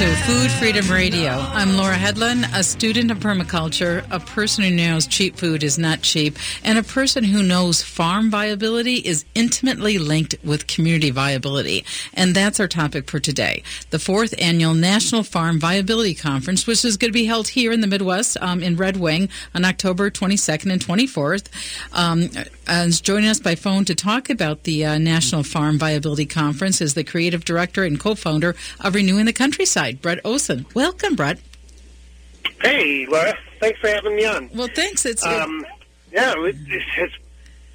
to Food Freedom Radio. I'm Laura Hedlund, a student of permaculture, a person who knows cheap food is not cheap, and a person who knows farm viability is intimately linked with community viability. And that's our topic for today. The fourth annual National Farm Viability Conference, which is going to be held here in the Midwest um, in Red Wing on October 22nd and 24th. Um, is joining us by phone to talk about the uh, National Farm Viability Conference is the creative director and co-founder of Renewing the Countryside, Brett Olson. Welcome, Brett. Hey, Laura. Thanks for having me on. Well, thanks. It's um, yeah, it's, it's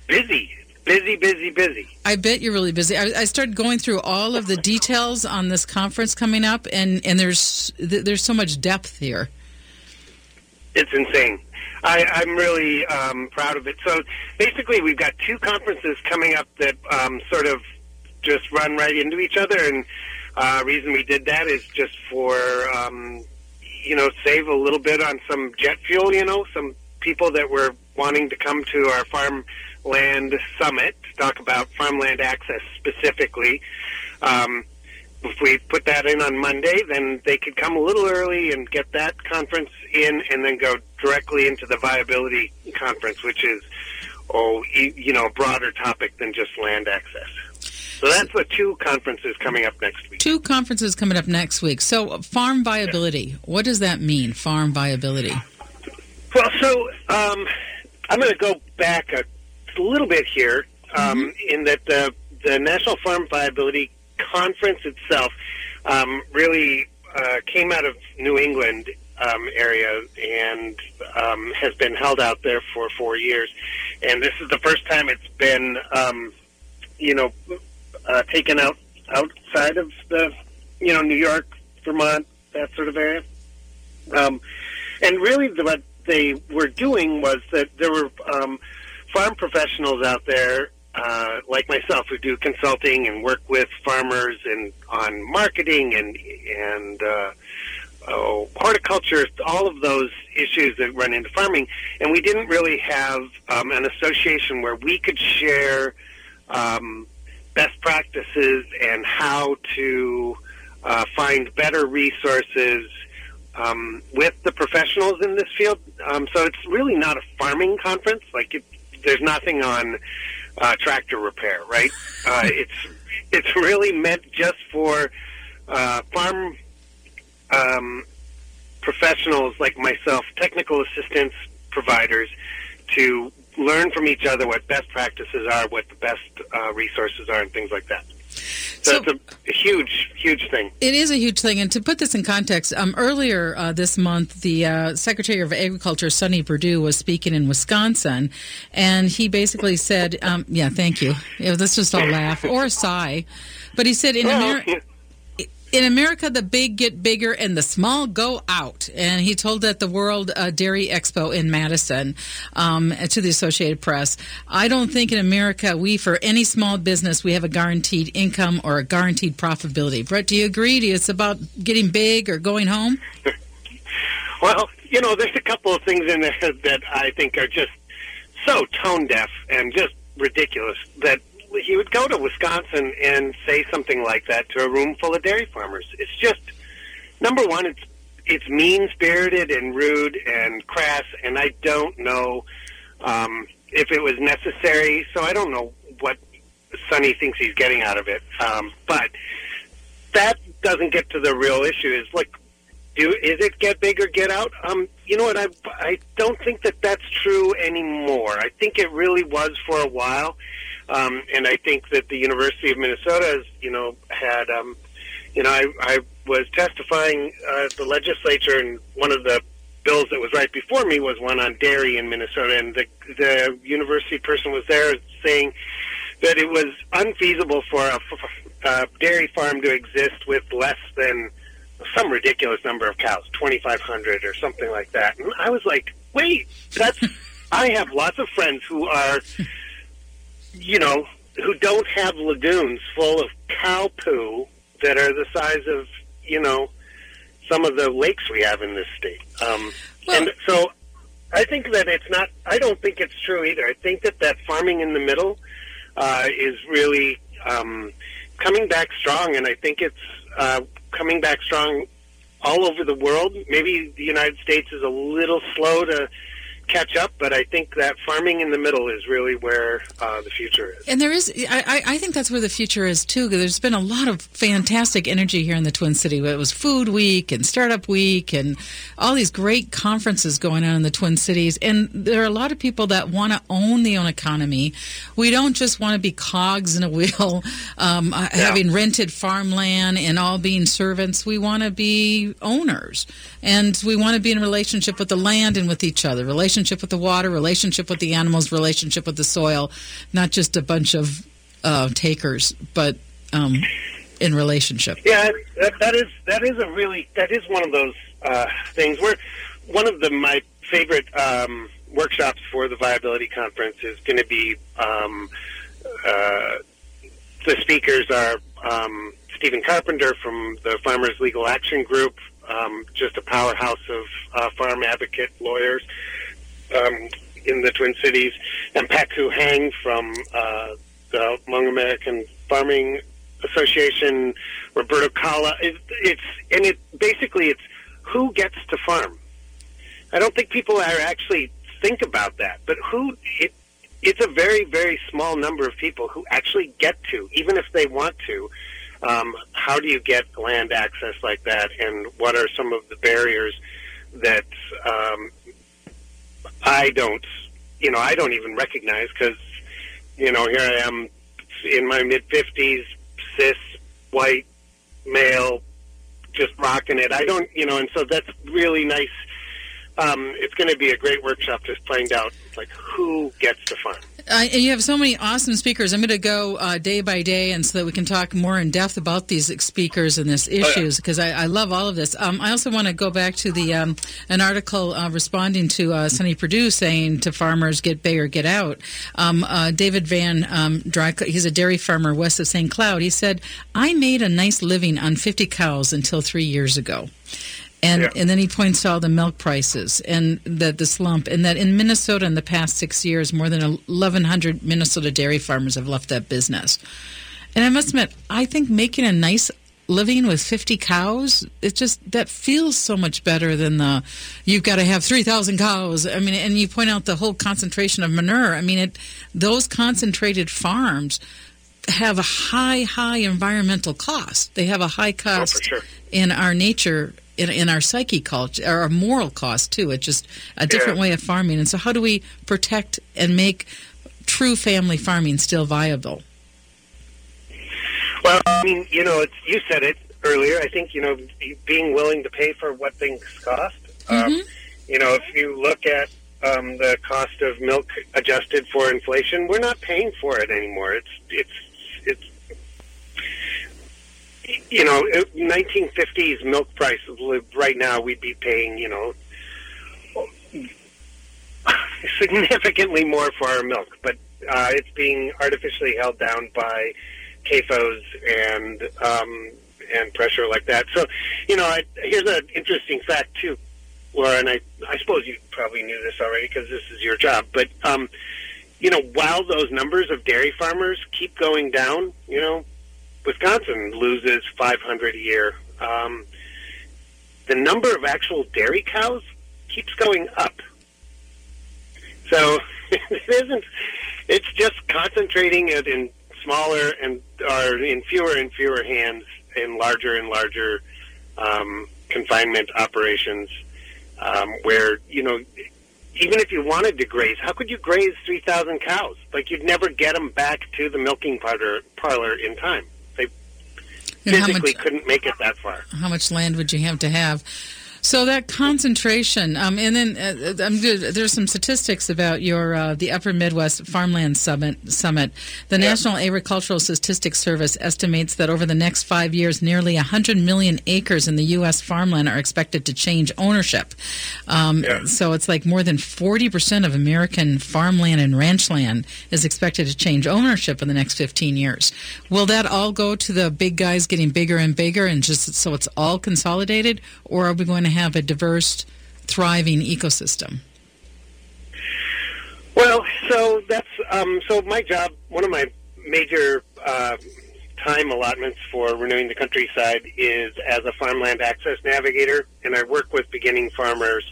busy, busy, busy, busy. I bet you're really busy. I, I, started going through all of the details on this conference coming up, and and there's there's so much depth here. It's insane. I, am really um, proud of it. So basically, we've got two conferences coming up that um, sort of just run right into each other, and uh, reason we did that is just for um, you know save a little bit on some jet fuel. You know, some people that were wanting to come to our farmland summit to talk about farmland access specifically. Um, if we put that in on Monday, then they could come a little early and get that conference in, and then go directly into the viability conference, which is oh you know a broader topic than just land access. So that's the two conferences coming up next week. Two conferences coming up next week. So farm viability, what does that mean? Farm viability. Well, so um, I'm going to go back a, a little bit here um, mm-hmm. in that the the National Farm Viability conference itself um, really uh, came out of New England um, area and um, has been held out there for four years. And this is the first time it's been, um, you know, uh, taken out outside of the, you know, New York, Vermont, that sort of area. Um, and really, the, what they were doing was that there were um, farm professionals out there uh, like myself, who do consulting and work with farmers and on marketing and and uh, oh, horticulture, all of those issues that run into farming, and we didn't really have um, an association where we could share um, best practices and how to uh, find better resources. Um, with the professionals in this field, um, so it's really not a farming conference. Like it, there's nothing on uh, tractor repair, right? Uh, it's it's really meant just for uh, farm um, professionals like myself, technical assistance providers, to learn from each other what best practices are, what the best uh, resources are, and things like that. So, so, it's a, huge, huge thing. It is a huge thing. And to put this in context, um, earlier uh, this month, the uh, Secretary of Agriculture, Sonny Perdue, was speaking in Wisconsin. And he basically said, um, yeah, thank you. Yeah, this just a laugh or a sigh. But he said in well, America in America, the big get bigger and the small go out. And he told at the World uh, Dairy Expo in Madison um, to the Associated Press, I don't think in America we, for any small business, we have a guaranteed income or a guaranteed profitability. Brett, do you agree? Do you, it's about getting big or going home? well, you know, there's a couple of things in there that I think are just so tone deaf and just ridiculous that he would go to Wisconsin and say something like that to a room full of dairy farmers. It's just number one, it's it's mean spirited and rude and crass, and I don't know um, if it was necessary. So I don't know what Sonny thinks he's getting out of it. Um, but that doesn't get to the real issue. Is like, do is it get big or get out? Um, you know what? I I don't think that that's true anymore. I think it really was for a while um, and I think that the University of Minnesota has, you know, had, um, you know, I, I was testifying uh, at the legislature, and one of the bills that was right before me was one on dairy in Minnesota, and the, the university person was there saying that it was unfeasible for a, a dairy farm to exist with less than some ridiculous number of cows, 2,500 or something like that. And I was like, wait, that's, I have lots of friends who are you know, who don't have lagoons full of cow poo that are the size of, you know, some of the lakes we have in this state. Um, well, and so I think that it's not, I don't think it's true either. I think that that farming in the middle uh, is really um, coming back strong, and I think it's uh, coming back strong all over the world. Maybe the United States is a little slow to catch up, but I think that farming in the middle is really where uh, the future is. And there is, I, I think that's where the future is too. Because there's been a lot of fantastic energy here in the Twin City. It was Food Week and Startup Week and all these great conferences going on in the Twin Cities. And there are a lot of people that want to own the own economy. We don't just want to be cogs in a wheel, um, uh, yeah. having rented farmland and all being servants. We want to be owners, and we want to be in relationship with the land and with each other. Relationship relationship with the water, relationship with the animals, relationship with the soil, not just a bunch of uh, takers, but um, in relationship. Yeah, that, that is that is a really that is one of those uh, things where one of the my favorite um, workshops for the viability conference is going to be um, uh, the speakers are um, Stephen Carpenter from the Farmers Legal Action Group, um, just a powerhouse of uh, farm advocate lawyers um, in the Twin Cities, and Pakou Hang from uh, the Hmong American Farming Association, Roberto Calla. It, it's and it basically it's who gets to farm. I don't think people are actually think about that, but who it it's a very very small number of people who actually get to, even if they want to. Um, how do you get land access like that, and what are some of the barriers that um, I don't, you know, I don't even recognize because, you know, here I am in my mid fifties, cis, white, male, just rocking it. I don't, you know, and so that's really nice. Um, it's going to be a great workshop just find out like who gets the farm. Uh, you have so many awesome speakers. I'm going to go uh, day by day, and so that we can talk more in depth about these speakers and this issues because I, I, love all of this. Um, I also want to go back to the um, an article uh, responding to uh, Sonny Perdue saying to farmers, "Get bay or get out." Um, uh, David Van um, Dry, he's a dairy farmer west of St. Cloud. He said, "I made a nice living on 50 cows until three years ago." And, yeah. and then he points out the milk prices and the, the slump, and that in Minnesota in the past six years, more than 1,100 Minnesota dairy farmers have left that business. And I must admit, I think making a nice living with 50 cows, it just, that feels so much better than the, you've got to have 3,000 cows. I mean, and you point out the whole concentration of manure. I mean, it, those concentrated farms have a high, high environmental cost. They have a high oh, cost oh, sure. in our nature in, in our psyche culture, or a moral cost too. It's just a different yeah. way of farming. And so, how do we protect and make true family farming still viable? Well, I mean, you know, it's, you said it earlier. I think you know, being willing to pay for what things cost. Um, mm-hmm. Um, you know, if you look at um, the cost of milk adjusted for inflation, we're not paying for it anymore. It's it's you know, 1950s milk prices right now, we'd be paying, you know, significantly more for our milk, but uh, it's being artificially held down by CAFOs and um, and pressure like that. So, you know, I, here's an interesting fact too, Laura, and I I suppose you probably knew this already because this is your job, but um, you know, while those numbers of dairy farmers keep going down, you know, Wisconsin loses 500 a year. Um, the number of actual dairy cows keeps going up. So it isn't. It's just concentrating it in smaller and or in fewer and fewer hands in larger and larger um, confinement operations, um, where you know. Even if you wanted to graze, how could you graze 3,000 cows? Like, you'd never get them back to the milking parlor in time physically much, couldn't make it that far. How much land would you have to have? So that concentration, um, and then uh, uh there's some statistics about your uh, the Upper Midwest Farmland Summit. Summit. The yeah. National Agricultural Statistics Service estimates that over the next five years, nearly 100 million acres in the U.S. farmland are expected to change ownership. Um, yeah. So it's like more than 40 percent of American farmland and ranchland is expected to change ownership in the next 15 years. Will that all go to the big guys getting bigger and bigger, and just so it's all consolidated, or are we going to have a diverse, thriving ecosystem? Well, so that's um, so my job. One of my major uh, time allotments for renewing the countryside is as a farmland access navigator, and I work with beginning farmers,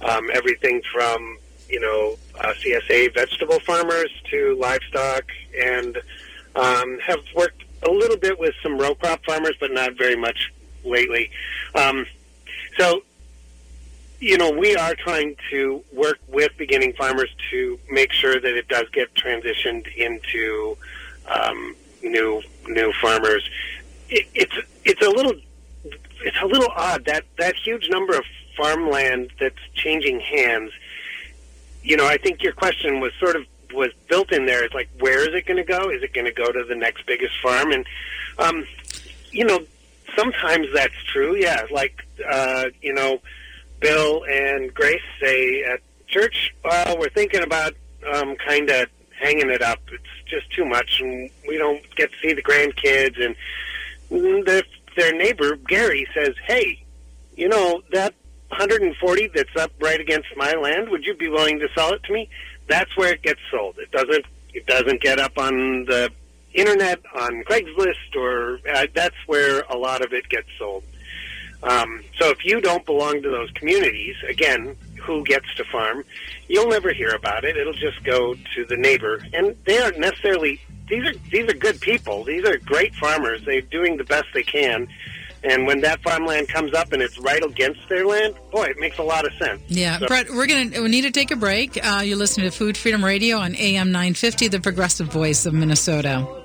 um, everything from you know uh, CSA vegetable farmers to livestock, and um, have worked a little bit with some row crop farmers, but not very much lately. Um, so you know, we are trying to work with beginning farmers to make sure that it does get transitioned into um, new new farmers. It, it's it's a little it's a little odd that that huge number of farmland that's changing hands. You know, I think your question was sort of was built in there. It's like, where is it going to go? Is it going to go to the next biggest farm? And um, you know, sometimes that's true. Yeah, like uh, you know Bill and Grace say at church, well, we're thinking about um, kind of hanging it up. It's just too much, and we don't get to see the grandkids. And the, their neighbor, Gary, says, hey, you know, that 140 that's up right against my land, would you be willing to sell it to me? That's where it gets sold. It doesn't. It doesn't get up on the internet on Craigslist, or uh, that's where a lot of it gets sold. Um, so if you don't belong to those communities, again, who gets to farm, you'll never hear about it. It'll just go to the neighbor, and they aren't necessarily. These are these are good people. These are great farmers. They're doing the best they can. And when that farmland comes up and it's right against their land, boy, it makes a lot of sense. Yeah, so. Brett, we're gonna we need to take a break. Uh, you're listening to Food Freedom Radio on AM 950, the progressive voice of Minnesota.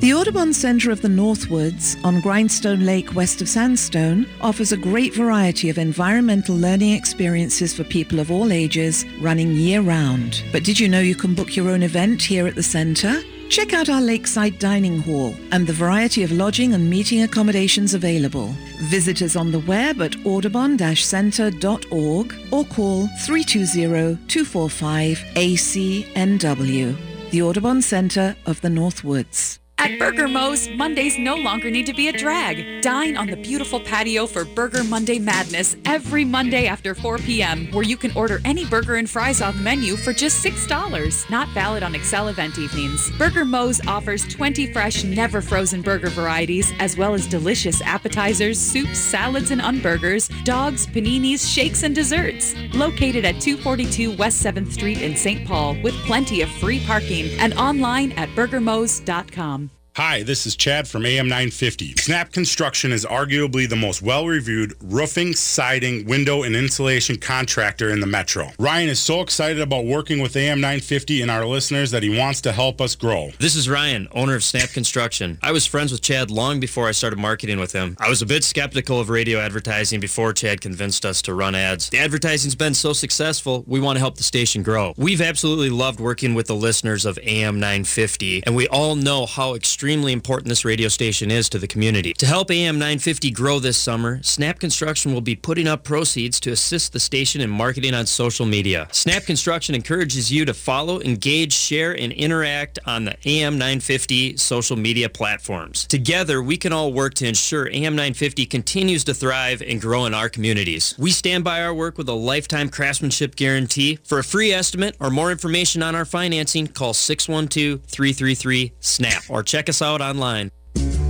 The Audubon Centre of the Northwoods on Grindstone Lake west of Sandstone offers a great variety of environmental learning experiences for people of all ages running year round. But did you know you can book your own event here at the centre? Check out our lakeside dining hall and the variety of lodging and meeting accommodations available. Visit us on the web at audubon-centre.org or call 320-245-ACNW. The Audubon Centre of the Northwoods. At Burger Mo's, Mondays no longer need to be a drag. Dine on the beautiful patio for Burger Monday Madness every Monday after 4 p.m., where you can order any burger and fries on the menu for just $6. Not valid on Xcel event evenings. Burger Mo's offers 20 fresh, never frozen burger varieties, as well as delicious appetizers, soups, salads, and unburgers, dogs, paninis, shakes, and desserts. Located at 242 West 7th Street in St. Paul, with plenty of free parking, and online at burgermos.com. Hi, this is Chad from AM 950. Snap Construction is arguably the most well reviewed roofing, siding, window, and insulation contractor in the metro. Ryan is so excited about working with AM 950 and our listeners that he wants to help us grow. This is Ryan, owner of Snap Construction. I was friends with Chad long before I started marketing with him. I was a bit skeptical of radio advertising before Chad convinced us to run ads. The advertising's been so successful, we want to help the station grow. We've absolutely loved working with the listeners of AM 950, and we all know how extremely extremely important this radio station is to the community. To help AM 950 grow this summer, Snap Construction will be putting up proceeds to assist the station in marketing on social media. Snap Construction encourages you to follow, engage, share, and interact on the AM 950 social media platforms. Together, we can all work to ensure AM 950 continues to thrive and grow in our communities. We stand by our work with a lifetime craftsmanship guarantee. For a free estimate or more information on our financing, call 612 333 SNAP or check us out online.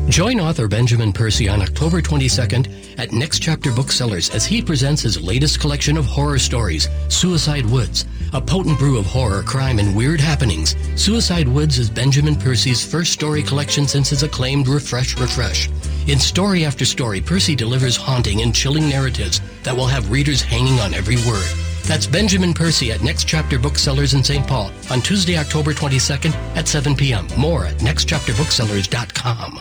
Join author Benjamin Percy on October 22nd at Next Chapter Booksellers as he presents his latest collection of horror stories, Suicide Woods, a potent brew of horror, crime, and weird happenings. Suicide Woods is Benjamin Percy's first story collection since his acclaimed Refresh Refresh. In story after story, Percy delivers haunting and chilling narratives that will have readers hanging on every word. That's Benjamin Percy at Next Chapter Booksellers in St. Paul on Tuesday, October 22nd at 7 p.m. More at nextchapterbooksellers.com.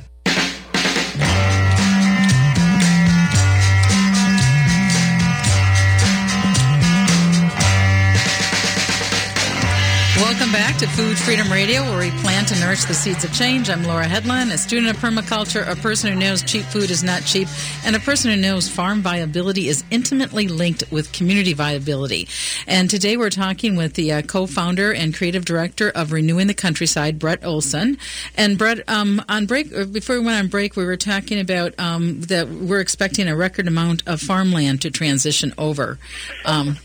To Food Freedom Radio, where we plant to nourish the seeds of change. I'm Laura Hedlund, a student of permaculture, a person who knows cheap food is not cheap, and a person who knows farm viability is intimately linked with community viability. And today we're talking with the uh, co-founder and creative director of Renewing the Countryside, Brett Olson. And Brett, um, on break before we went on break, we were talking about um, that we're expecting a record amount of farmland to transition over. Um.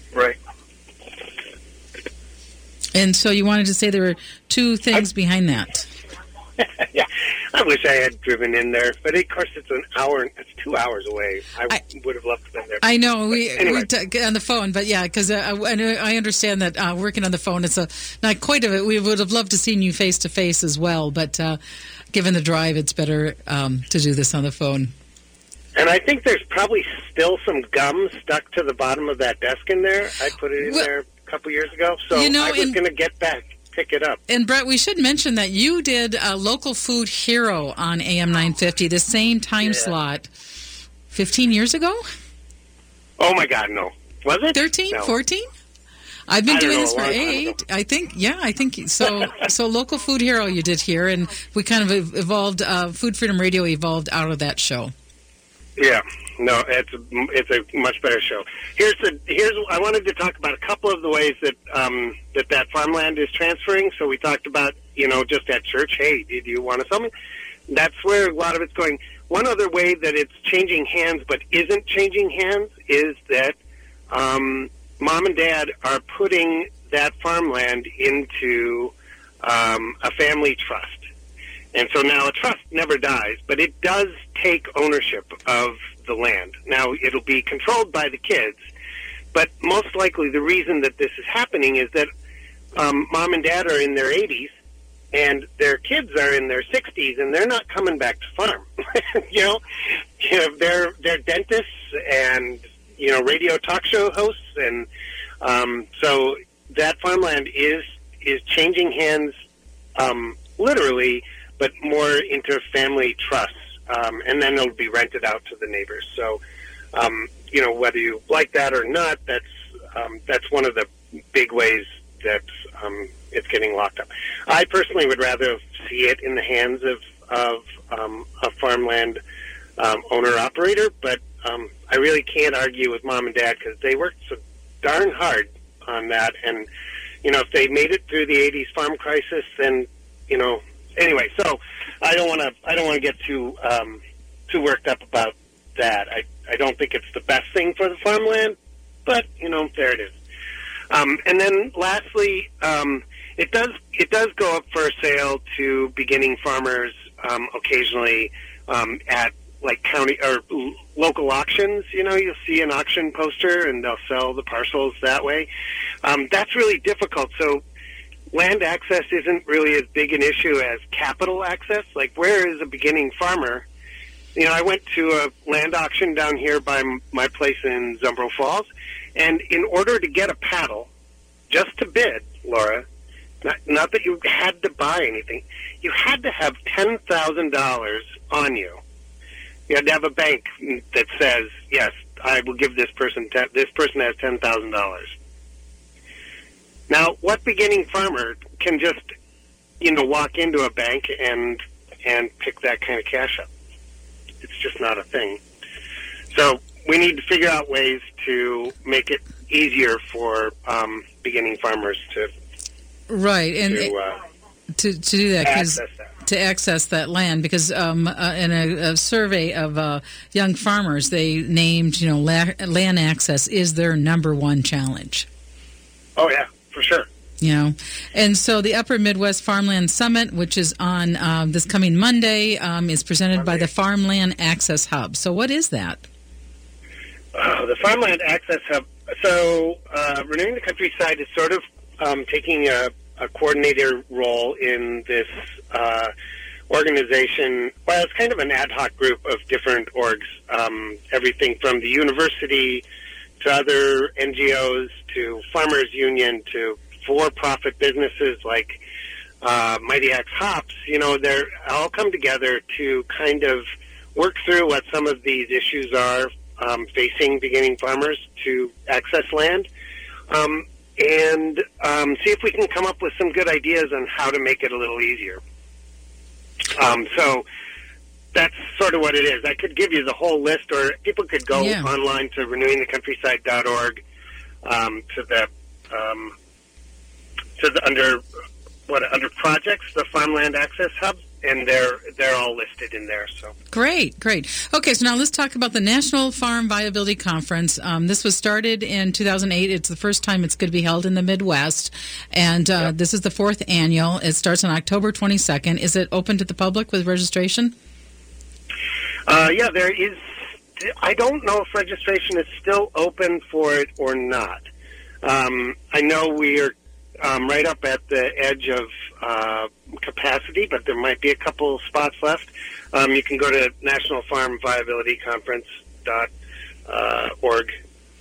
And so you wanted to say there were two things behind that. yeah, I wish I had driven in there, but of course it's an hour. It's two hours away. I, I would have loved to been there. I know we, anyway. we t- on the phone, but yeah, because uh, I, I understand that uh, working on the phone, it's a not quite of it. We would have loved to seen you face to face as well, but uh, given the drive, it's better um, to do this on the phone. And I think there's probably still some gum stuck to the bottom of that desk in there. I put it in well, there a couple years ago, so you know, I was going to get back pick it up. And Brett, we should mention that you did a local food hero on AM 950, the same time yeah. slot, 15 years ago. Oh my God, no! Was it 13, no. 14? I've been doing this for eight. I think, yeah, I think so. so, local food hero, you did here, and we kind of evolved. Uh, food Freedom Radio evolved out of that show. Yeah, no, it's a, it's a much better show. Here's the here's I wanted to talk about a couple of the ways that um, that that farmland is transferring. So we talked about you know just at church, hey, did you want to sell me? That's where a lot of it's going. One other way that it's changing hands but isn't changing hands is that um, mom and dad are putting that farmland into um, a family trust. And so now a trust never dies, but it does take ownership of the land. Now, it'll be controlled by the kids, but most likely the reason that this is happening is that um, mom and dad are in their 80s and their kids are in their 60s and they're not coming back to farm. you know, you know they're, they're dentists and, you know, radio talk show hosts. And um, so that farmland is, is changing hands um, literally, but more into family trusts um, and then it'll be rented out to the neighbors. So, um, you know, whether you like that or not, that's um, that's one of the big ways that um, it's getting locked up. I personally would rather see it in the hands of of um, a farmland um, owner operator, but um, I really can't argue with mom and dad because they worked so darn hard on that. And you know, if they made it through the '80s farm crisis, then you know, anyway. So I don't want to. I don't want to get too um, too worked up about that. I I don't think it's the best thing for the farmland, but you know, there it is. Um, and then lastly, um, it does it does go up for sale to beginning farmers um, occasionally um, at like county or local auctions. You know, you'll see an auction poster and they'll sell the parcels that way. Um, that's really difficult. So land access isn't really as big an issue as capital access. Like, where is a beginning farmer? You know, I went to a land auction down here by my place in Zumbro Falls, and in order to get a paddle, just to bid, Laura, not, not that you had to buy anything, you had to have ten thousand dollars on you. You had to have a bank that says, "Yes, I will give this person. Ten, this person has ten thousand dollars." Now, what beginning farmer can just, you know, walk into a bank and and pick that kind of cash up? It's just not a thing. So we need to figure out ways to make it easier for um, beginning farmers to right and to, uh, to, to do that because to access that land because um, uh, in a, a, survey of uh, young farmers they named you know la- land access is their number one challenge. Oh yeah, for sure. You know, and so the Upper Midwest Farmland Summit, which is on um, this coming Monday, um, is presented Monday. by the Farmland Access Hub. So, what is that? Uh, the Farmland Access Hub. So, uh, Renewing the Countryside is sort of um, taking a, a, coordinator role in this uh, organization. Well, it's kind of an ad hoc group of different orgs, um, everything from the university to other NGOs, to Farmers Union, to for-profit businesses like uh, Mighty Axe Hops. You know, they're all come together to kind of work through what some of these issues are um, facing beginning farmers to access land. Um, and um, see if we can come up with some good ideas on how to make it a little easier. Um, so that's sort of what it is. I could give you the whole list, or people could go Yeah. online to renewingthecountryside.org um, to the um, to the under what under projects, the Farmland Access Hub, and they're they're all listed in there. So. Great, great. Okay, so now let's talk about the National Farm Viability Conference. Um, this was started in 2008. It's the first time it's going to be held in the Midwest, and uh, this is the fourth annual. It starts on October 22nd. Is it open to the public with registration? Uh, yeah, there is. I don't know if registration is still open for it or not. Um, I know we are um, right up at the edge of uh, capacity, but there might be a couple spots left. Um, you can go to National Farm Viability Conference dot uh, org,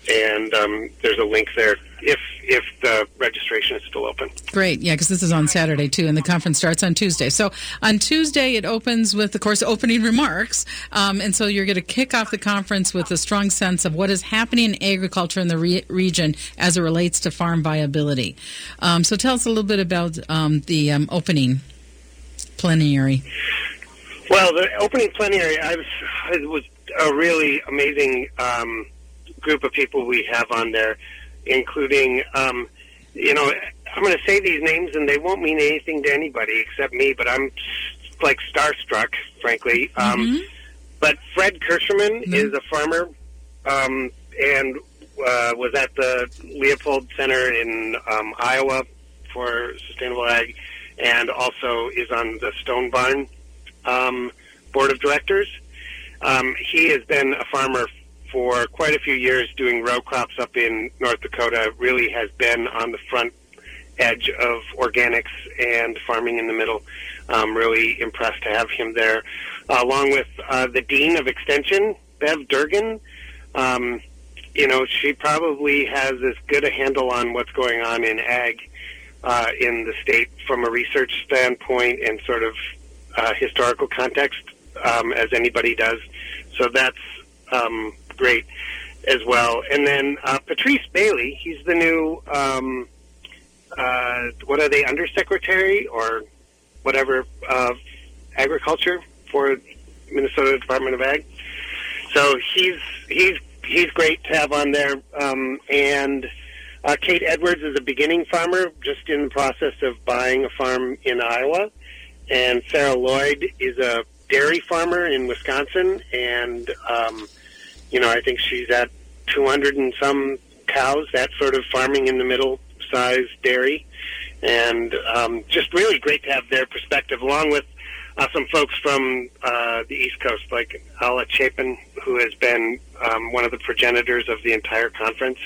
and um, there's a link there if if the registration is still open. Great, yeah, because this is on Saturday too, and the conference starts on Tuesday. So on Tuesday, it opens with, of course, opening remarks, um, and so you're going to kick off the conference with a strong sense of what is happening in agriculture in the re- region as it relates to farm viability. Um, so tell us a little bit about um, the um, opening plenary. Well, the opening plenary, I was, it was a really amazing um, group of people we have on there, including, um, you know, I'm going to say these names and they won't mean anything to anybody except me, but I'm like starstruck, frankly. Um, But Fred Kirschenmann is a farmer um, and uh, was at the Leopold Center in um, Iowa for sustainable ag, and also is on the Stone Barn um, board of directors. Um, he has been a farmer for quite a few years doing row crops up in North Dakota, really has been on the front edge of organics and farming in the middle. Um, really impressed to have him there, uh, along with uh, the Dean of Extension, Bev Durgan. Um, you know, she probably has as good a handle on what's going on in ag uh, in the state from a research standpoint and sort of uh, historical context um, as anybody does. So that's um, great as well. And then uh, Patrice Bailey, he's the new, um, uh, what are they, undersecretary or whatever of agriculture for Minnesota Department of Ag. So he's he's he's great to have on there. Um, and uh, Kate Edwards is a beginning farmer, just in the process of buying a farm in Iowa. And Sarah Lloyd is a dairy farmer in Wisconsin, and um, you know I think she's at 200 and some cows. That sort of farming in the middle size dairy, and um, just really great to have their perspective, along with uh, some folks from uh, the East Coast, like Ela Chapin, who has been um, one of the progenitors of the entire conference,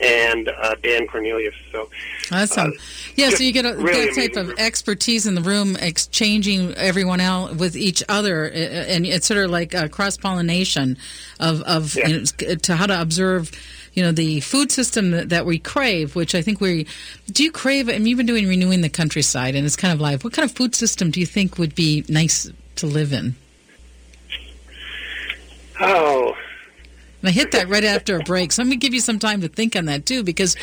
and uh, Dan Cornelius. So Awesome. yeah, so you get a really that type of group. expertise in the room, exchanging everyone else with each other, uh, and it's sort of like a cross pollination of of Yeah. you know, to how to observe. You know the food system that, that we crave, which I think we do. You crave? I mean, you've been doing renewing the countryside, and it's kind of live. What kind of food system do you think would be nice to live in? oh. And I hit that right after a break. So I'm going to give you some time to think on that too, because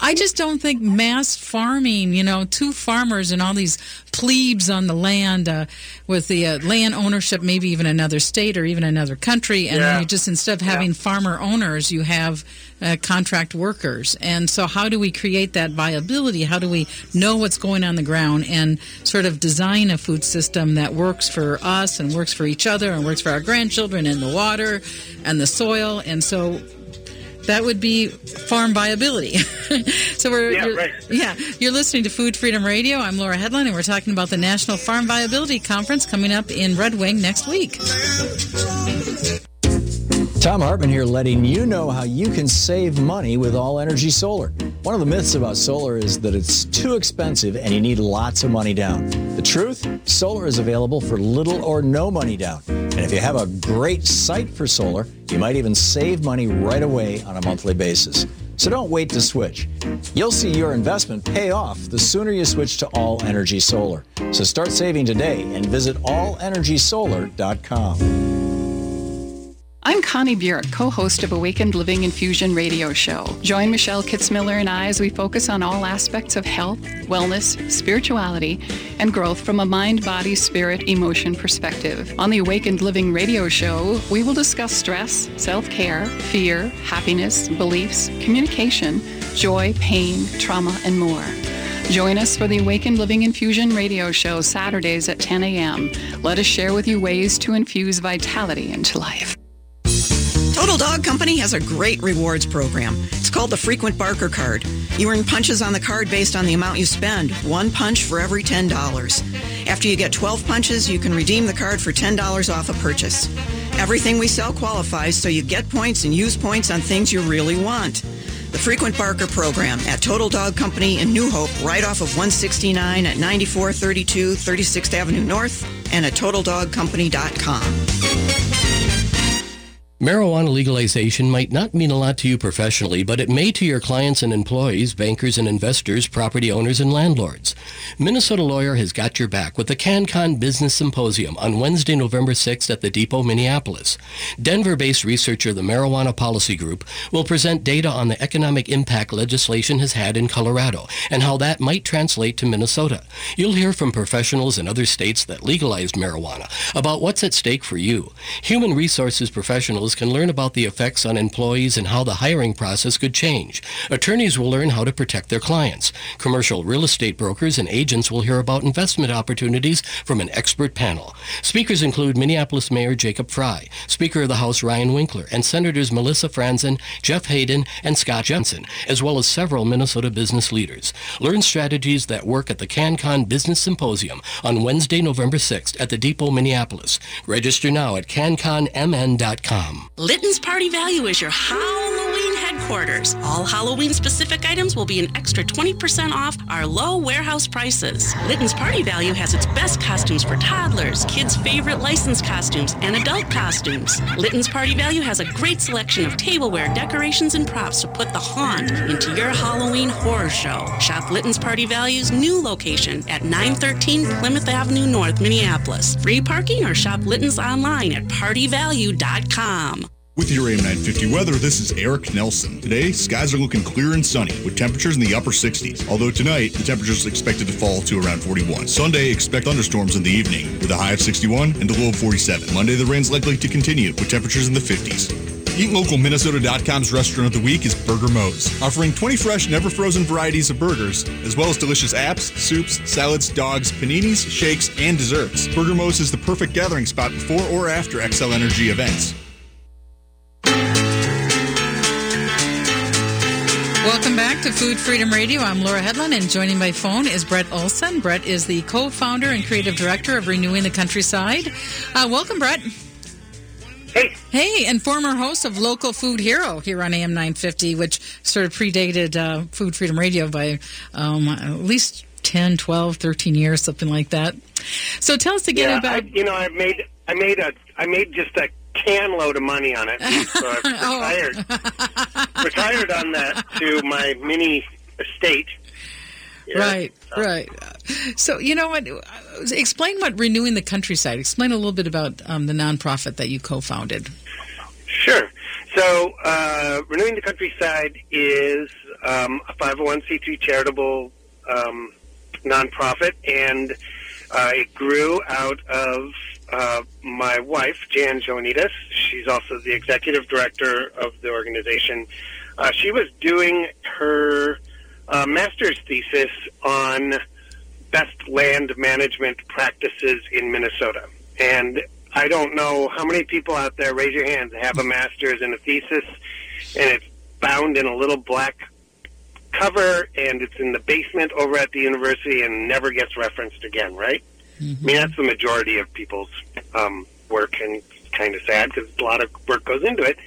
I just don't think mass farming, you know, two farmers and all these plebes on the land uh, with the uh, land ownership, maybe even another state or even another country. And then you just, instead of having farmer owners, you have uh, contract workers. And so, how do we create that viability? How do we know what's going on the ground and sort of design a food system that works for us and works for each other and works for our grandchildren and the water and the soil? And so, that would be farm viability. so we're Yeah, you're, right. yeah, you're listening to Food Freedom Radio. I'm Laura Hedlund, and we're talking about the National Farm Viability Conference coming up in Red Wing next week. Thom Hartmann here, letting you know how you can save money with All Energy Solar. One of the myths about solar is that it's too expensive and you need lots of money down. The truth? Solar is available for little or no money down. And if you have a great site for solar, you might even save money right away on a monthly basis. So don't wait to switch. You'll see your investment pay off the sooner you switch to All Energy Solar. So start saving today and visit allenergysolar.com. I'm Connie Bjork, co-host of Awakened Living Infusion radio show. Join Michelle Kitzmiller and I as we focus on all aspects of health, wellness, spirituality, and growth from a mind, body, spirit, emotion perspective. On the Awakened Living radio show, we will discuss stress, self-care, fear, happiness, beliefs, communication, joy, pain, trauma, and more. Join us for the Awakened Living Infusion radio show Saturdays at 10 a.m. Let us share with you ways to infuse vitality into life. Dog Company has a great rewards program. It's called the Frequent Barker Card. You earn punches on the card based on the amount you spend, one punch for every $10. After you get 12 punches, you can redeem the card for $10 off a purchase. Everything we sell qualifies, so you get points and use points on things you really want. The Frequent Barker program at Total Dog Company in New Hope, right off of 169 at 9432 36th Avenue North, and at TotalDogCompany.com. Marijuana legalization might not mean a lot to you professionally, but it may to your clients and employees, bankers and investors, property owners and landlords. Minnesota Lawyer has got your back with the CanCon Business Symposium on Wednesday, November 6th at the Depot, Minneapolis. Denver-based researcher the Marijuana Policy Group will present data on the economic impact legislation has had in Colorado and how that might translate to Minnesota. You'll hear from professionals in other states that legalized marijuana about what's at stake for you. Human resources professionals can learn about the effects on employees and how the hiring process could change. Attorneys will learn how to protect their clients. Commercial real estate brokers and agents will hear about investment opportunities from an expert panel. Speakers include Minneapolis Mayor Jacob Frey, Speaker of the House Ryan Winkler, and Senators Melissa Franzen, Jeff Hayden, and Scott Jensen, as well as several Minnesota business leaders. Learn strategies that work at the CanCon Business Symposium on Wednesday, November 6th at the Depot, Minneapolis. Register now at canconmn.com. Litin's Party Value is your Halloween headquarters. All Halloween specific items will be an extra 20% off our low warehouse prices. Litin's Party Value has its best costumes for toddlers, kids' favorite licensed costumes, and adult costumes. Litin's Party Value has a great selection of tableware, decorations, and props to put the haunt into your Halloween horror show. Shop Litin's Party Value's new location at 913 Plymouth Avenue North, Minneapolis. Free parking or shop Litin's online at partyvalue.com. With your AM 950 weather, this is Eric Nelson. Today, skies are looking clear and sunny with temperatures in the upper 60s. Although tonight, the temperature is expected to fall to around 41. Sunday, expect thunderstorms in the evening with a high of 61 and a low of 47. Monday, the rain's likely to continue with temperatures in the 50s. EatLocalMinnesota.com's restaurant of the week is Burger Mo's, offering 20 fresh, never frozen varieties of burgers, as well as delicious apps, soups, salads, dogs, paninis, shakes, and desserts. Burger Mo's is the perfect gathering spot before or after Xcel Energy events. Welcome back to Food Freedom Radio. I'm Laura Hedlund, and joining by phone is Brett Olson. Brett is the co-founder and creative director of Renewing the Countryside. Uh, welcome, Brett. Hey. Hey, and former host of Local Food Hero here on AM 950, which sort of predated uh, Food Freedom Radio by um, at least 10, 12, 13 years, something like that. So tell us again yeah, about. I, you know, I made I made a I made just a can load of money on it. So I've retired retired on that to my mini estate. Yeah. Right, right. So you know what? Explain what renewing the countryside. Explain a little bit about um, the nonprofit that you co-founded. Sure. So uh, renewing the countryside is um, a 501c3 charitable um, nonprofit, and uh, it grew out of uh, my wife, Jan Joannides. She's also the executive director of the organization. Uh, she was doing her uh, master's thesis on best land management practices in Minnesota. And I don't know how many people out there, raise your hands, have a master's and a thesis, and it's bound in a little black cover, and it's in the basement over at the university and never gets referenced again, right? Mm-hmm. I mean, that's the majority of people's um, work, and it's kind of sad because a lot of work goes into it.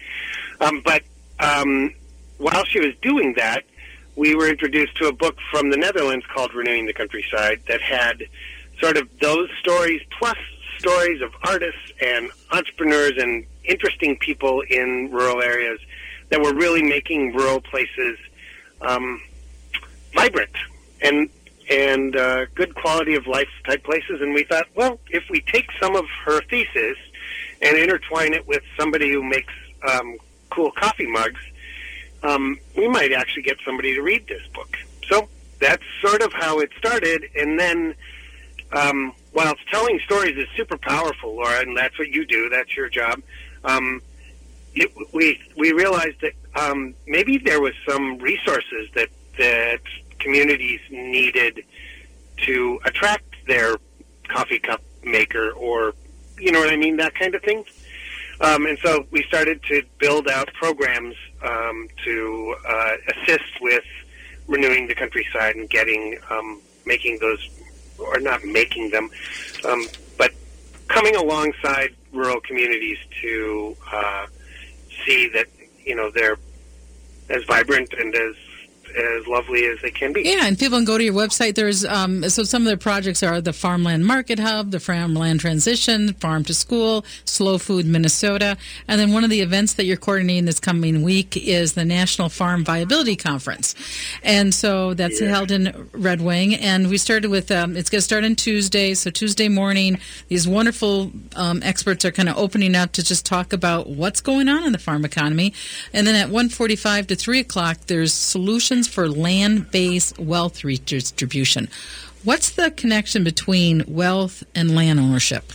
Um, but um, while she was doing that, we were introduced to a book from the Netherlands called Renewing the Countryside that had sort of those stories plus stories of artists and entrepreneurs and interesting people in rural areas that were really making rural places um, vibrant and and uh, good quality of life type places. And we thought, well, if we take some of her thesis and intertwine it with somebody who makes um, cool coffee mugs, um, we might actually get somebody to read this book. So that's sort of how it started. And then, um, while telling stories is super powerful, Laura, and that's what you do, that's your job. Um, it, we we realized that um, maybe there was some resources that that communities needed to attract their coffee cup maker, or you know what I mean, that kind of thing. Um, and so we started to build out programs um, to uh, assist with renewing the countryside and getting um, making those, or not making them, um, but coming alongside rural communities to uh, see that you know they're as vibrant and as as lovely as they can be. Yeah, and people can go to your website. There's um, so some of the projects are the Farmland Market Hub, the Farmland Transition, Farm to School, Slow Food Minnesota, and then one of the events that you're coordinating this coming week is the National Farm Viability Conference, and so that's yeah. held in Red Wing. And we started with um, it's going to start on Tuesday, so Tuesday morning, these wonderful um, experts are kind of opening up to just talk about what's going on in the farm economy, and then at 1:45 to 3 o'clock, there's solutions for land based wealth redistribution. What's the connection between wealth and land ownership?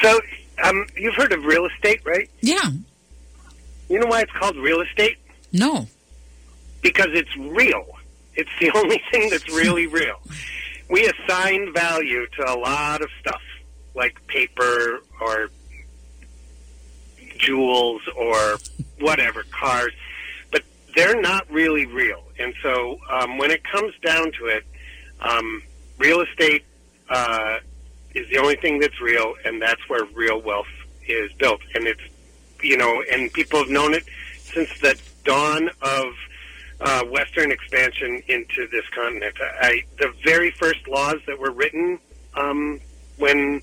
So, um, you've heard of real estate, right? Yeah. You know why it's called real estate? No. Because it's real. It's the only thing that's really real. We assign value to a lot of stuff, like paper or jewels or whatever, cars they're not really real. And so um, when it comes down to it, um, real estate uh, is the only thing that's real, and that's where real wealth is built. And it's, you know, and people have known it since the dawn of uh, Western expansion into this continent. I, the very first laws that were written um, when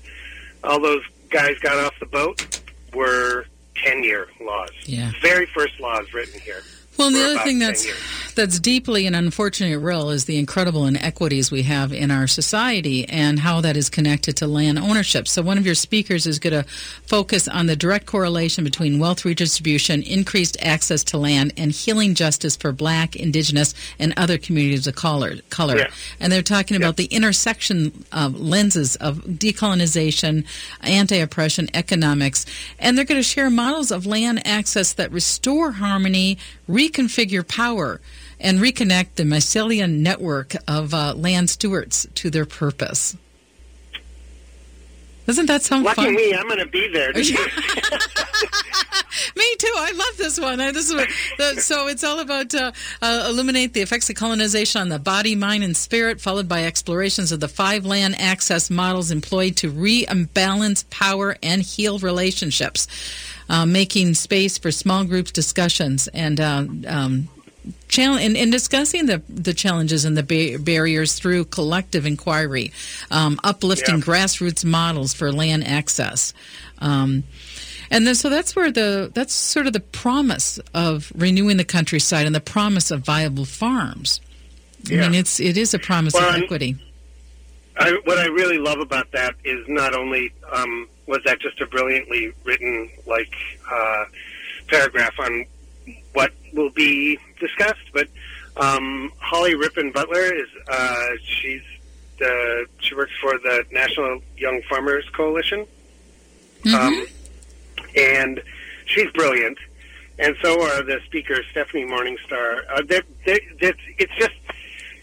all those guys got off the boat were 10 year laws. Yeah. Very first laws written here. Well, the other thing that's that's deeply and unfortunately real is the incredible inequities we have in our society and how that is connected to land ownership. So, one of your speakers is going to focus on the direct correlation between wealth redistribution, increased access to land, and healing justice for Black, Indigenous, and other communities of color. color. Yeah. And they're talking yeah. about the intersection of lenses of decolonization, anti-oppression, economics, and they're going to share models of land access that restore harmony reconfigure power and reconnect the mycelial network of uh, land stewards to their purpose. Doesn't that sound Lucky fun? me, I'm going to be there. me too. I love this one. This is what, the, so it's all about uh, uh, illuminate the effects of colonization on the body, mind, and spirit, followed by explorations of the five land access models employed to rebalance power and heal relationships uh, making space for small groups discussions and uh, um, challenge and, and, discussing the the challenges and the ba- barriers through collective inquiry, um, uplifting yeah. grassroots models for land access. Um, and then, so that's where the that's sort of the promise of renewing the countryside and the promise of viable farms. Yeah. I mean, it's it is a promise well, of equity. I, what I really love about that is not only um, was that just a brilliantly written like uh, paragraph on what will be discussed, but um, Holly Rippon Butler is uh, she's the she works for the National Young Farmers Coalition, mm-hmm. um, and she's brilliant, and so are the speakers Stephanie Morningstar. Uh, they're, they're, they're, it's just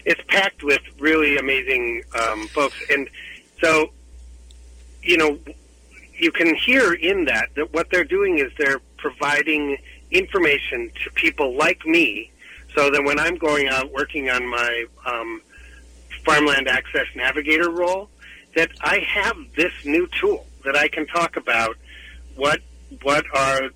it's packed with really amazing um, folks, and so you know you can hear in that that what they're doing is they're providing information to people like me, so that when I'm going out working on my um, farmland access navigator role, that I have this new tool that I can talk about what what are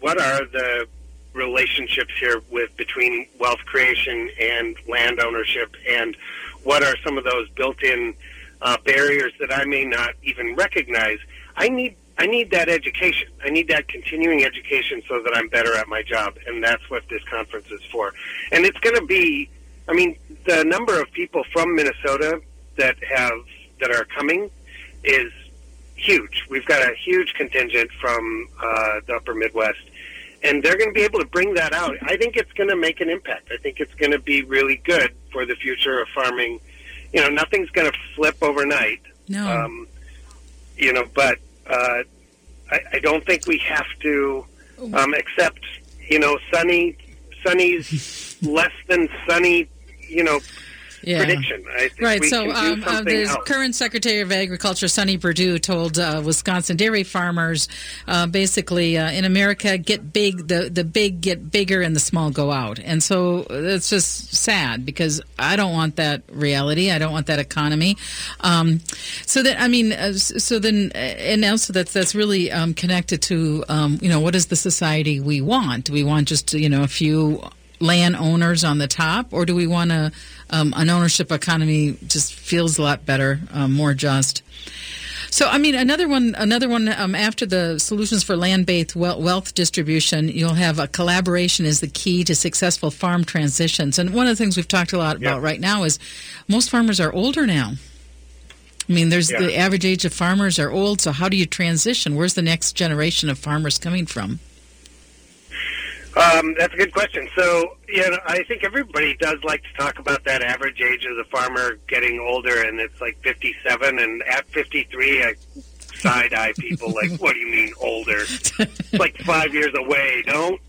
what are the relationships here with between wealth creation and land ownership, and what are some of those built-in uh, barriers that I may not even recognize. I need I need that education. I need that continuing education so that I'm better at my job, and that's what this conference is for. And it's going to be, I mean, the number of people from Minnesota that have that are coming is huge. We've got a huge contingent from uh, the Upper Midwest, and they're going to be able to bring that out. I think it's going to make an impact. I think it's going to be really good for the future of farming. You know, nothing's going to flip overnight. No. Um, you know, but uh, I, I don't think we have to um, accept, you know, Sonny, Sonny's less than sunny, you know, Yeah. prediction. I think Right. So, um, uh, the else. current Secretary of Agriculture, Sonny Perdue, told uh, Wisconsin dairy farmers, uh, basically, uh, in America, get big. The the big get bigger, and the small go out. And so uh, it's just sad because I don't want that reality. I don't want that economy. Um, so that I mean, uh, so then, and also that's that's really um, connected to um, you know what is the society we want? Do we want just you know a few land owners on the top, or do we want a um, an ownership economy just feels a lot better, um, more just? So, I mean, another one, another one. Um, after the solutions for land-based wealth distribution, you'll have a collaboration is the key to successful farm transitions. And one of the things we've talked a lot about right now is most farmers are older now. I mean, there's Yeah. the average age of farmers are old. So, how do you transition? Where's the next generation of farmers coming from? Um, that's a good question. So, you know, I think everybody does like to talk about that average age of the farmer getting older, and it's like 57. And at 53, I side eye people like, "What do you mean older? It's like five years away. Don't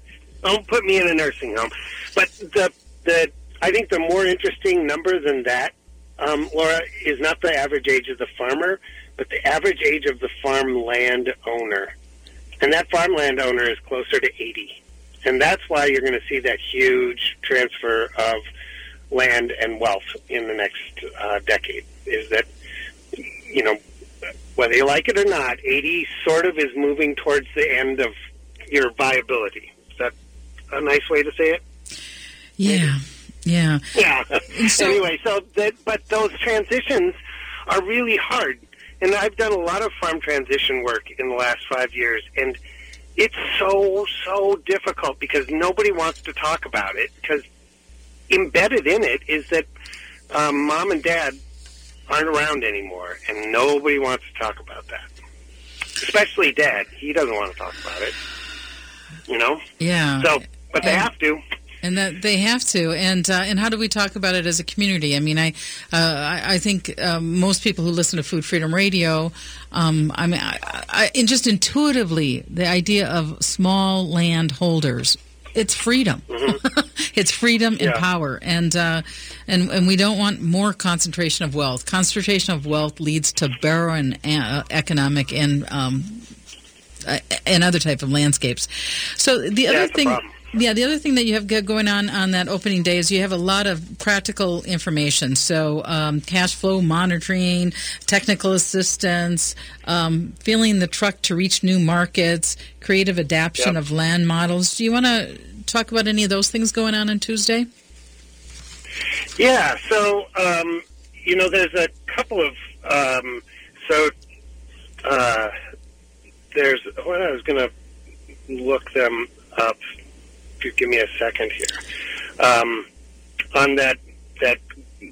don't put me in a nursing home." But the the I think the more interesting number than that, um, Laura, is not the average age of the farmer, but the average age of the farmland owner, and that farmland owner is closer to 80 and that's why you're going to see that huge transfer of land and wealth in the next uh, decade. Is that you know whether you like it or not, 80 sort of is moving towards the end of your viability. Is that a nice way to say it? Yeah, yeah. Yeah. So- anyway, so that but those transitions are really hard, and I've done a lot of farm transition work in the last five years, and it's so so difficult because nobody wants to talk about it because embedded in it is that um, mom and dad aren't around anymore, and nobody wants to talk about that. Especially dad, he doesn't want to talk about it. You know. Yeah. So, but they And- have to. And that they have to, and uh, and how do we talk about it as a community? I mean, I uh, I, I think um, most people who listen to Food Freedom Radio, um, I mean, I, I, just intuitively, the idea of small land holders, it's freedom. it's freedom and power, and uh, and and we don't want more concentration of wealth. Concentration of wealth leads to barren uh, economic and um, uh, and other type of landscapes. So the Yeah, other thing. Yeah, the other thing that you have go- going on on that opening day is you have a lot of practical information. So, um, cash flow monitoring, technical assistance, um, filling the truck to reach new markets, creative adaptation Yep. of land models. Do you want to talk about any of those things going on on Tuesday? Yeah, so um, you know, there's a couple of um, so uh, there's what I was going to look them up. You give me a second here, um, on that that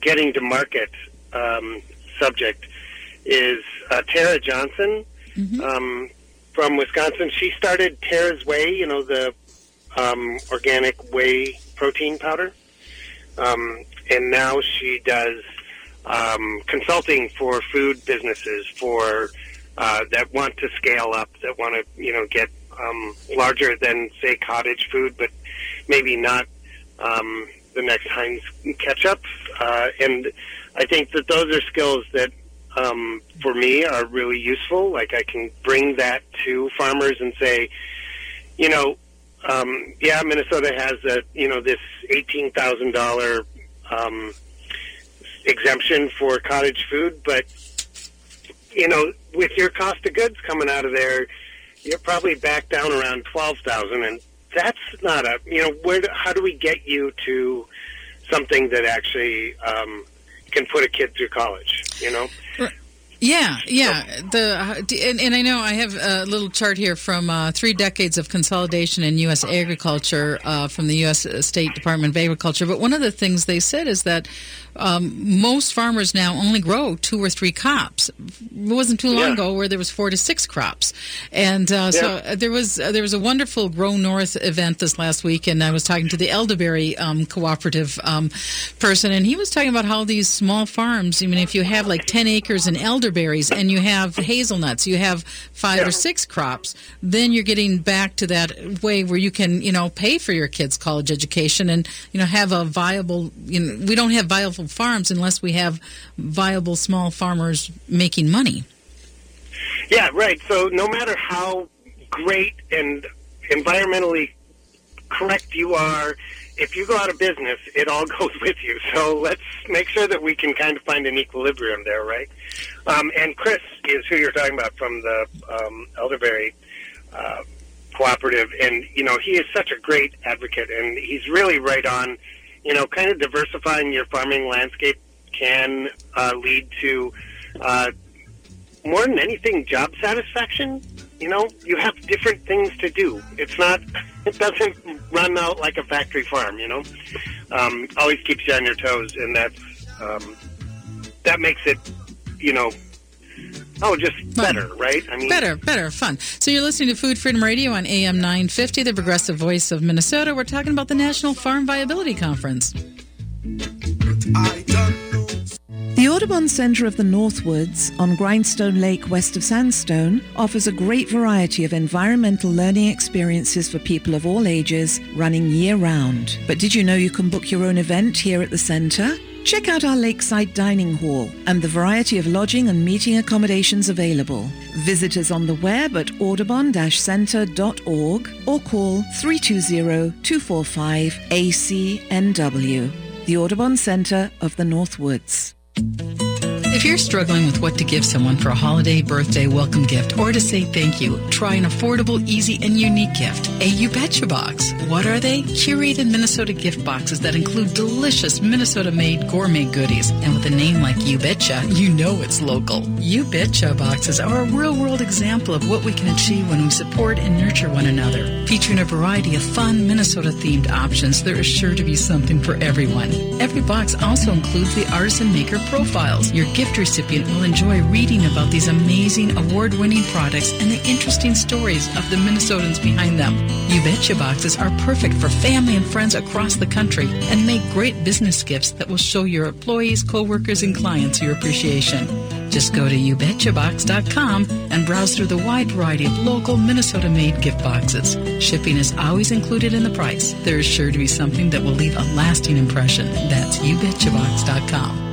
getting to market um, subject is uh, Tera Johnson. Um, from Wisconsin. She started Tera's Whey, you know, the um, organic whey protein powder. Um, and now she does um, consulting for food businesses for uh, that want to scale up, that want to you know get um, larger than say cottage food, but maybe not um, the next Heinz ketchup. Uh, and I think that those are skills that um, for me are really useful. Like I can bring that to farmers and say, you know, um, yeah, Minnesota has a you know this eighteen thousand dollar um, exemption for cottage food, but you know, with your cost of goods coming out of there, you're probably back down around twelve thousand, and that's not a you know where do, how do we get you to something that actually um, can put a kid through college? You know. Yeah, yeah. The uh, and, and, I know I have a little chart here from uh, three decades of consolidation in U.S. agriculture uh, from the U.S. State Department of Agriculture. But one of the things they said is that um, most farmers now only grow two or three crops. It wasn't too long yeah. ago where there was four to six crops, and uh, yeah. so uh, there was uh, there was a wonderful Grow North event this last week, and I was talking to the elderberry um, cooperative um, person, and he was talking about how these small farms. I mean, if you have like ten acres in elderberries and you have hazelnuts, you have five yeah. or six crops, then you're getting back to that way where you can you know pay for your kids' college education and you know have a viable. You know, we don't have viable farms unless we have viable small farmers making money. Yeah, right. So no matter how great and environmentally correct you are, if you go out of business, it all goes with you. So let's make sure that we can kind of find an equilibrium there, right? Um, and Chris is who you're talking about from the um, Elderberry uh, Cooperative, and you know he is such a great advocate, and he's really right on you know, kind of diversifying your farming landscape can uh, lead to uh, more than anything job satisfaction. You know, you have different things to do. It's not, it doesn't run out like a factory farm. You know, um, always keeps you on your toes, and that's um, that makes it, you know, Oh, just fun. better, right? I mean, better, better, fun. So you're listening to Food Freedom Radio on AM 950, the progressive voice of Minnesota. We're talking about the National Farm Viability Conference. The Audubon Center of the Northwoods on Grindstone Lake west of Sandstone offers a great variety of environmental learning experiences for people of all ages running year round. But did you know you can book your own event here at the center? Check out our lakeside dining hall and the variety of lodging and meeting accommodations available. Visit us on the web at audubon-center.org or call 320-245-ACNW. The Audubon Center of the Northwoods. If you're struggling with what to give someone for a holiday, birthday, welcome gift, or to say thank you, try an affordable, easy, and unique gift. A You Betcha box. What are they? Curated Minnesota gift boxes that include delicious Minnesota-made gourmet goodies. And with a name like You Betcha, you know it's local. You Betcha boxes are a real-world example of what we can achieve when we support and nurture one another. Featuring a variety of fun Minnesota-themed options, there is sure to be something for everyone. Every box also includes the artisan maker profiles. Your gift gift recipient will enjoy reading about these amazing award winning products and the interesting stories of the Minnesotans behind them. You Betcha boxes are perfect for family and friends across the country and make great business gifts that will show your employees, coworkers, and clients your appreciation. Just go to youbetchabox.com and browse through the wide variety of local Minnesota made gift boxes. Shipping is always included in the price. There is sure to be something that will leave a lasting impression. That's youbetchabox.com.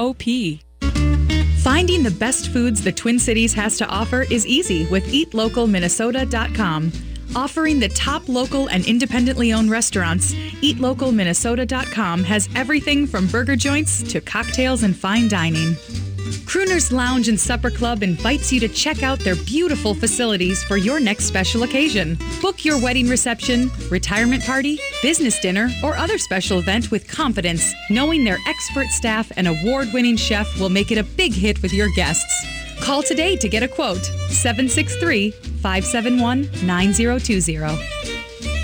seward.coop. Finding the best foods the Twin Cities has to offer is easy with eatlocalminnesota.com. Offering the top local and independently owned restaurants, eatlocalminnesota.com has everything from burger joints to cocktails and fine dining. Crooners Lounge and Supper Club invites you to check out their beautiful facilities for your next special occasion. Book your wedding reception, retirement party, business dinner, or other special event with confidence, knowing their expert staff and award winning chef will make it a big hit with your guests. Call today to get a quote 763 571 9020.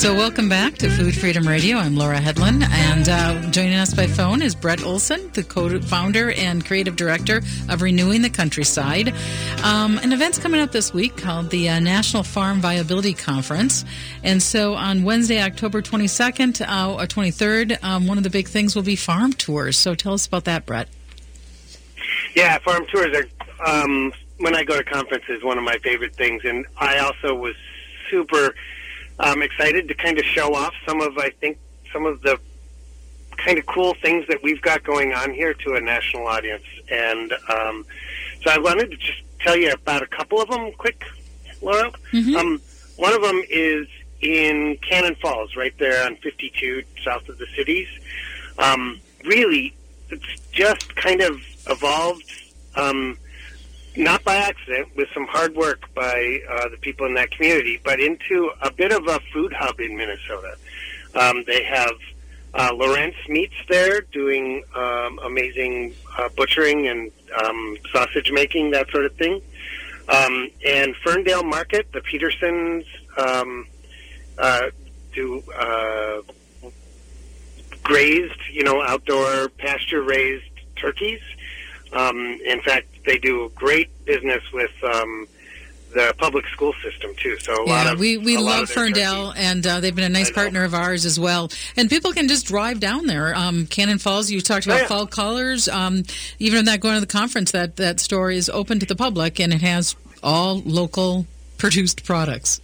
So, welcome back to Food Freedom Radio. I'm Laura Hedlund, and uh, joining us by phone is Brett Olson, the co-founder and creative director of Renewing the Countryside. Um, an event's coming up this week called the uh, National Farm Viability Conference, and so on Wednesday, October 22nd uh, or 23rd, um, one of the big things will be farm tours. So, tell us about that, Brett. Yeah, farm tours are um, when I go to conferences one of my favorite things, and I also was super um, excited to kind of show off some of I think some of the kind of cool things that we've got going on here to a national audience, and um, so I wanted to just tell you about a couple of them quick, Laura. Mm-hmm. Um, one of them is in Cannon Falls, right there on 52, south of the cities. Um, really, it's just kind of evolved, um, not by accident, with some hard work by uh, the people in that community, but into a bit of a food hub in Minnesota. Um, they have uh, Lorentz Meats there doing um, amazing uh, butchering and um, sausage making, that sort of thing. Um, and Ferndale Market, the Petersons um, uh, do uh, grazed, you know, outdoor pasture raised turkeys. Um, in fact, they do great business with um, the public school system too. So a lot Yeah, of we, we love Ferndale, and uh, they've been a nice partner of ours as well. And people can just drive down there. Um, Cannon Falls, you talked about Oh, yeah. fall colors. Um, even on that going to the conference, that, that store is open to the public, and it has all local produced products.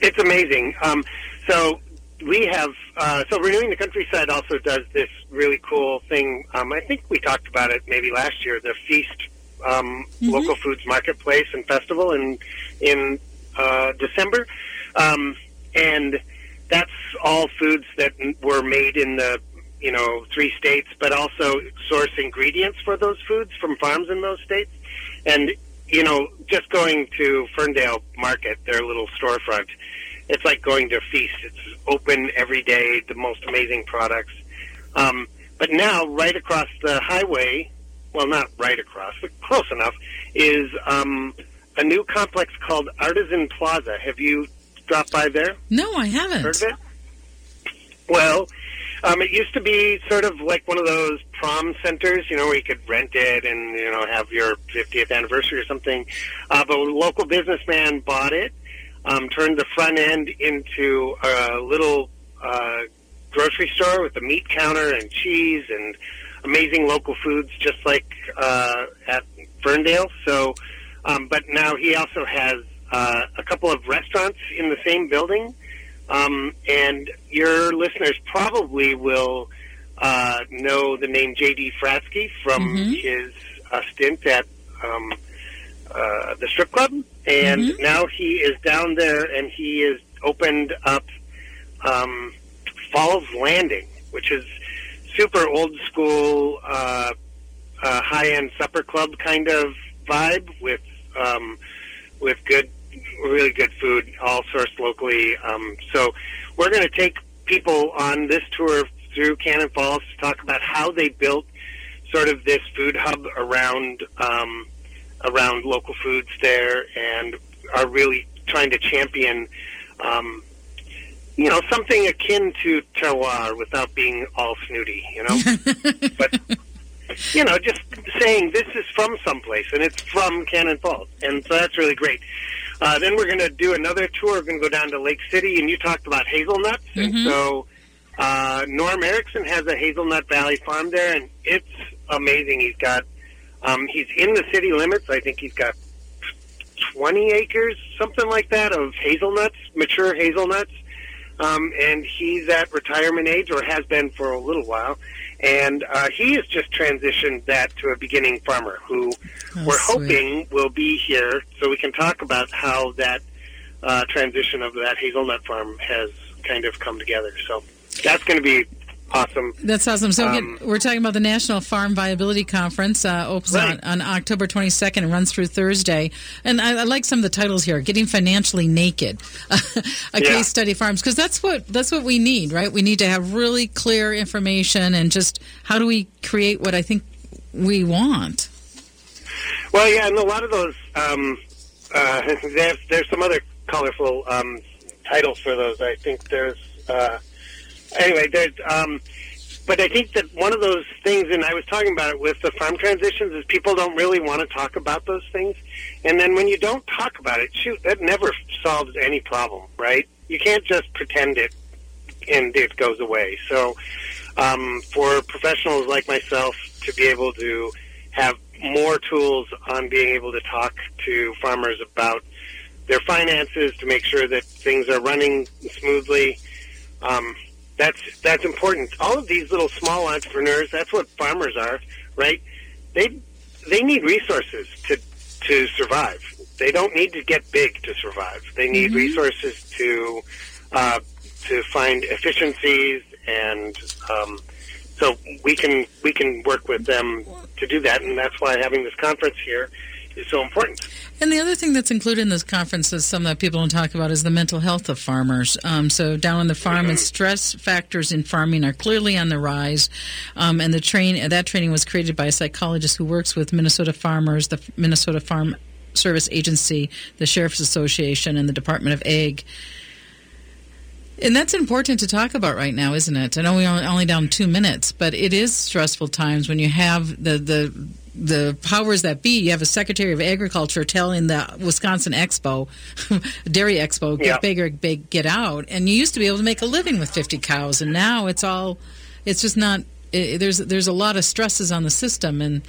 It's amazing. Um, so we have uh, so renewing the countryside also does this really cool thing. Um, I think we talked about it maybe last year. The feast um, local foods marketplace and festival in in uh, December, um, and that's all foods that were made in the you know three states, but also source ingredients for those foods from farms in those states, and you know just going to Ferndale Market, their little storefront it's like going to a feast. It's open every day, the most amazing products. Um, but now, right across the highway, well, not right across, but close enough, is um, a new complex called Artisan Plaza. Have you dropped by there? No, I haven't. Heard of it? Well, um, it used to be sort of like one of those prom centers, you know, where you could rent it and you know have your 50th anniversary or something. Uh, but a local businessman bought it, um, turned the front end into a little uh, grocery store with a meat counter and cheese and amazing local foods, just like uh, at Ferndale. So, um, but now he also has uh, a couple of restaurants in the same building. Um, and your listeners probably will uh, know the name J.D. Fratzke from his uh, stint at um, uh, the strip club. And now he is down there and he has opened up um, Falls Landing, which is super old school, uh, uh, high end supper club kind of vibe with um, with good, really good food, all sourced locally. Um, so we're going to take people on this tour through Cannon Falls to talk about how they built sort of this food hub around um, around local foods there, and are really trying to champion. Um, you know, something akin to terroir without being all snooty, you know? but, you know, just saying this is from someplace and it's from Cannon Falls. And so that's really great. Uh, then we're going to do another tour. We're going to go down to Lake City, and you talked about hazelnuts. And so uh, Norm Erickson has a Hazelnut Valley farm there, and it's amazing. He's got, um, he's in the city limits. I think he's got 20 acres, something like that, of hazelnuts, mature hazelnuts. Um, and he's at retirement age, or has been for a little while. And uh, he has just transitioned that to a beginning farmer who Oh, we're sweet. hoping will be here so we can talk about how that uh, transition of that hazelnut farm has kind of come together. So that's going to be awesome. That's awesome. So Um, again, we're talking about the National Farm Viability Conference. Uh, opens Right. on, on October 22nd and runs through Thursday. And I, I like some of the titles here: "Getting Financially Naked," a Yeah. case study farms, because that's what that's what we need, right? We need to have really clear information and just how do we create what I think we want. Well, yeah, and a lot of those, um, uh, there's, there's some other colorful um, title for those. I think there's uh, anyway. There's um, but I think that one of those things, and I was talking about it with the farm transitions, is people don't really want to talk about those things. And then when you don't talk about it, shoot, that never solves any problem, right? You can't just pretend it and it goes away. So um, for professionals like myself to be able to have more tools on being able to talk to farmers about their finances to make sure that things are running smoothly. Um, that's that's important. All of these little small entrepreneurs, that's what farmers are, right? They they need resources to to survive. They don't need to get big to survive. They need mm-hmm. resources to uh, to find efficiencies, and um, so we can we can work with them to do that. And that's why having this conference here is so important. And the other thing that's included in this conference is some that people don't talk about is the mental health of farmers. Um, so down on the farm, mm-hmm. and stress factors in farming are clearly on the rise. Um, and the train that training was created by a psychologist who works with Minnesota farmers, the Minnesota Farm Service Agency, the Sheriff's Association, and the Department of Ag. And that's important to talk about right now, isn't it? I know we're only down two minutes, but it is stressful times when you have the the the powers that be. You have a Secretary of Agriculture telling the Wisconsin Expo, Dairy Expo, get yeah. bigger, big, get out. And you used to be able to make a living with 50 cows, and now it's all, it's just not. It, there's there's a lot of stresses on the system, and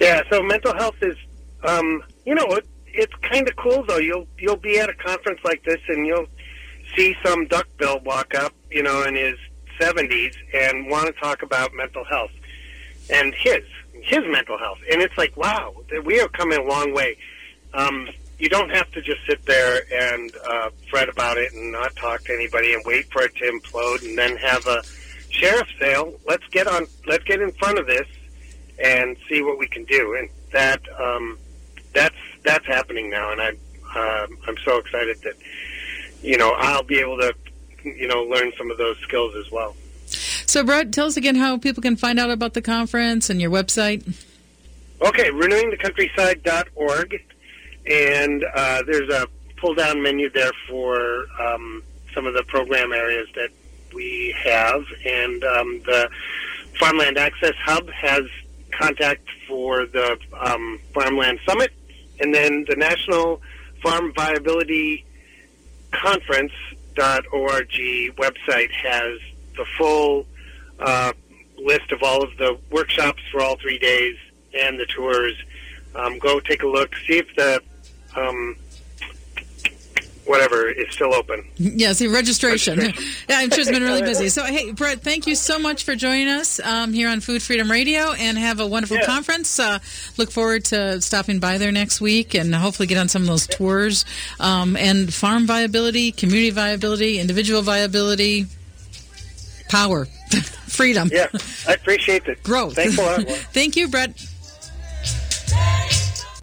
yeah. So mental health is, um, you know, it, it's kind of cool though. You'll you'll be at a conference like this, and you'll see some duckbill walk up, you know, in his 70s and want to talk about mental health and his his mental health. And it's like, wow, we are coming a long way. Um, you don't have to just sit there and uh, fret about it and not talk to anybody and wait for it to implode and then have a sheriff sale. Let's get on. Let's get in front of this and see what we can do. And that um, that's that's happening now. And I'm uh, I'm so excited that you know I'll be able to you know learn some of those skills as well. So, Brett, tell us again how people can find out about the conference and your website. Okay, renewingthecountryside.org, and uh, there's a pull-down menu there for um, some of the program areas that we have, and um, the Farmland Access Hub has contact for the um, Farmland Summit, and then the National Farm Viability Conference.org website has the full uh, list of all of the workshops for all three days and the tours. Um, go take a look, see if the um, whatever is still open. Yes, the registration. registration. yeah, I'm sure it's been really busy. So, hey, Brett, thank you so much for joining us um, here on Food Freedom Radio, and have a wonderful yeah. conference. Uh, look forward to stopping by there next week, and hopefully get on some of those tours. Um, and farm viability, community viability, individual viability, power. Freedom. Yeah, I appreciate it. Growth. Thanks a lot. Thank you, Brett.